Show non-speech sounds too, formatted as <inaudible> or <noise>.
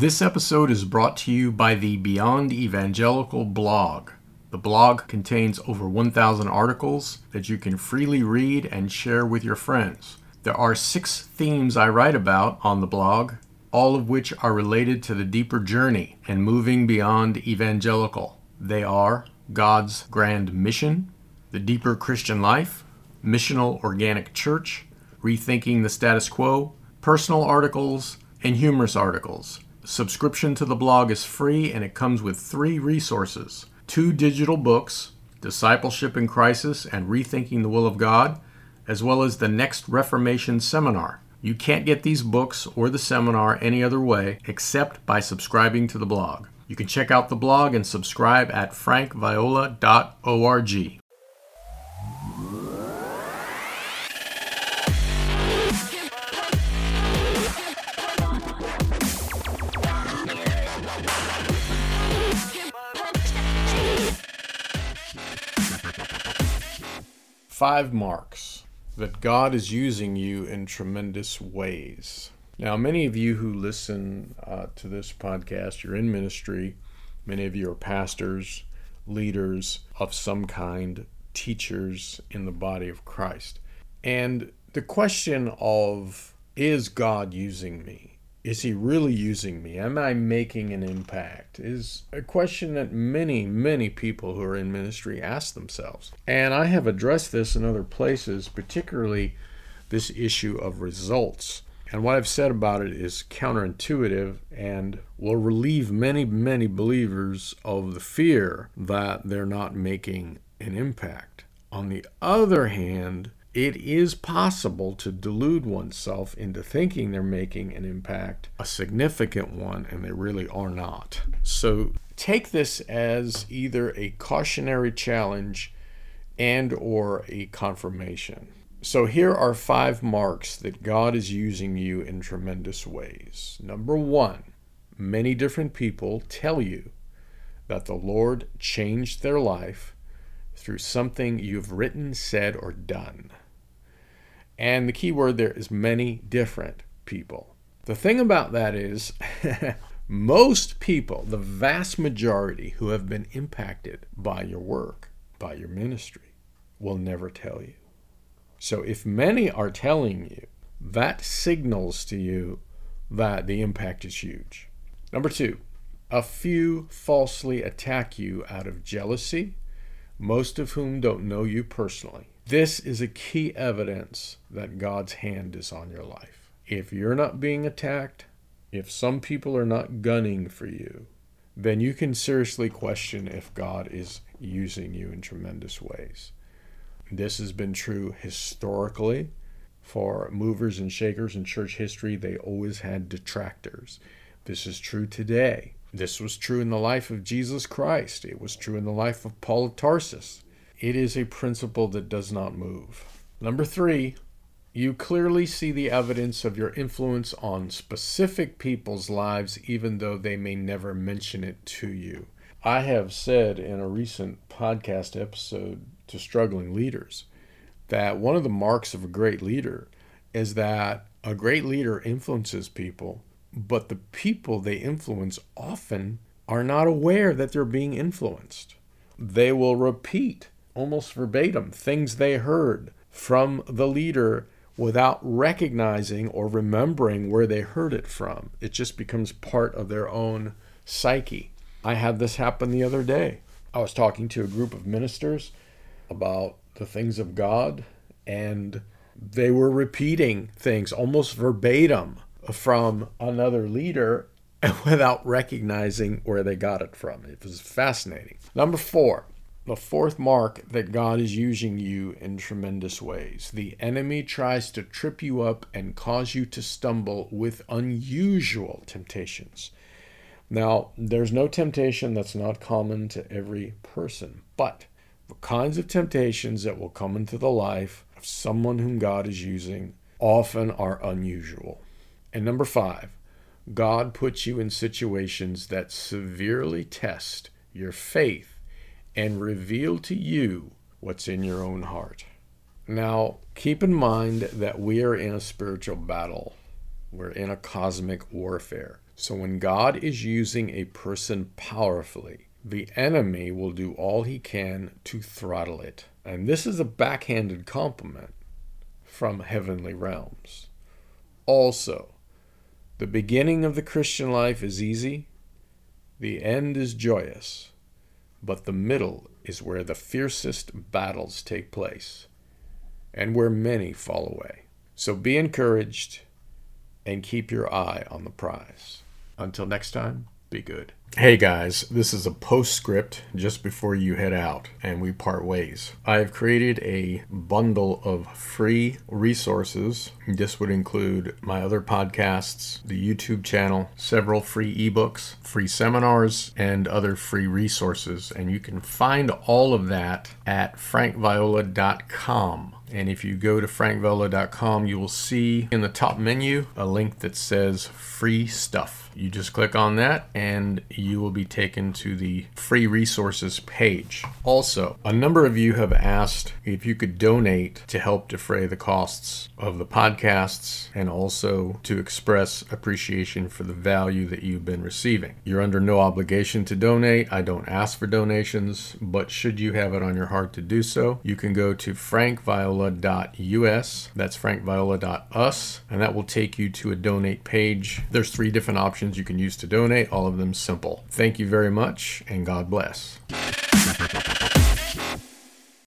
This episode is brought to you by the Beyond Evangelical blog. The blog contains over 1,000 articles that you can freely read and share with your friends. There are six themes I write about on the blog, all of which are related to the deeper journey and moving beyond evangelical. They are God's grand mission, the deeper Christian life, missional organic church, rethinking the status quo, personal articles, and humorous articles. Subscription to the blog is free and it comes with three resources two digital books, Discipleship in Crisis and Rethinking the Will of God, as well as the Next Reformation Seminar. You can't get these books or the seminar any other way except by subscribing to the blog. You can check out the blog and subscribe at frankviola.org. Five marks that God is using you in tremendous ways. Now, many of you who listen uh, to this podcast, you're in ministry. Many of you are pastors, leaders of some kind, teachers in the body of Christ. And the question of, is God using me? Is he really using me? Am I making an impact? Is a question that many, many people who are in ministry ask themselves. And I have addressed this in other places, particularly this issue of results. And what I've said about it is counterintuitive and will relieve many, many believers of the fear that they're not making an impact. On the other hand, it is possible to delude oneself into thinking they're making an impact, a significant one, and they really are not. So take this as either a cautionary challenge and or a confirmation. So here are five marks that God is using you in tremendous ways. Number 1, many different people tell you that the Lord changed their life through something you've written, said, or done. And the key word there is many different people. The thing about that is, <laughs> most people, the vast majority who have been impacted by your work, by your ministry, will never tell you. So if many are telling you, that signals to you that the impact is huge. Number two, a few falsely attack you out of jealousy, most of whom don't know you personally. This is a key evidence that God's hand is on your life. If you're not being attacked, if some people are not gunning for you, then you can seriously question if God is using you in tremendous ways. This has been true historically for movers and shakers in church history. They always had detractors. This is true today. This was true in the life of Jesus Christ. It was true in the life of Paul of Tarsus. It is a principle that does not move. Number three, you clearly see the evidence of your influence on specific people's lives, even though they may never mention it to you. I have said in a recent podcast episode to struggling leaders that one of the marks of a great leader is that a great leader influences people, but the people they influence often are not aware that they're being influenced. They will repeat almost verbatim things they heard from the leader without recognizing or remembering where they heard it from. It just becomes part of their own psyche. I had this happen the other day. I was talking to a group of ministers about the things of God, and they were repeating things almost verbatim from another leader <laughs> without recognizing where they got it from. It was fascinating. Number four, the fourth mark that God is using you in tremendous ways. The enemy tries to trip you up and cause you to stumble with unusual temptations. Now, there's no temptation that's not common to every person, but the kinds of temptations that will come into the life of someone whom God is using often are unusual. And number five, God puts you in situations that severely test your faith and reveal to you what's in your own heart. Now, keep in mind that we are in a spiritual battle. We're in a cosmic warfare. So when God is using a person powerfully, the enemy will do all he can to throttle it. And this is a backhanded compliment from heavenly realms. Also, the beginning of the Christian life is easy, the end is joyous, but the middle is where the fiercest battles take place and where many fall away. So be encouraged and keep your eye on the prize. Until next time, be good. Hey guys, this is a postscript just before you head out and we part ways. I've created a bundle of free resources. This would include my other podcasts, the YouTube channel, several free ebooks, free seminars, and other free resources. And you can find all of that at frankviola.com. And if you go to frankviola.com, you will see in the top menu a link that says free stuff. You just click on that and you will be taken to the free resources page. Also, a number of you have asked if you could donate to help defray the costs of the podcasts and also to express appreciation for the value that you've been receiving. You're under no obligation to donate. I don't ask for donations, but should you have it on your heart to do so, you can go to frankviola.us. That's frankviola.us, and that will take you to a donate page. There's three different options you can use to donate, all of them simple. Thank you very much, and God bless.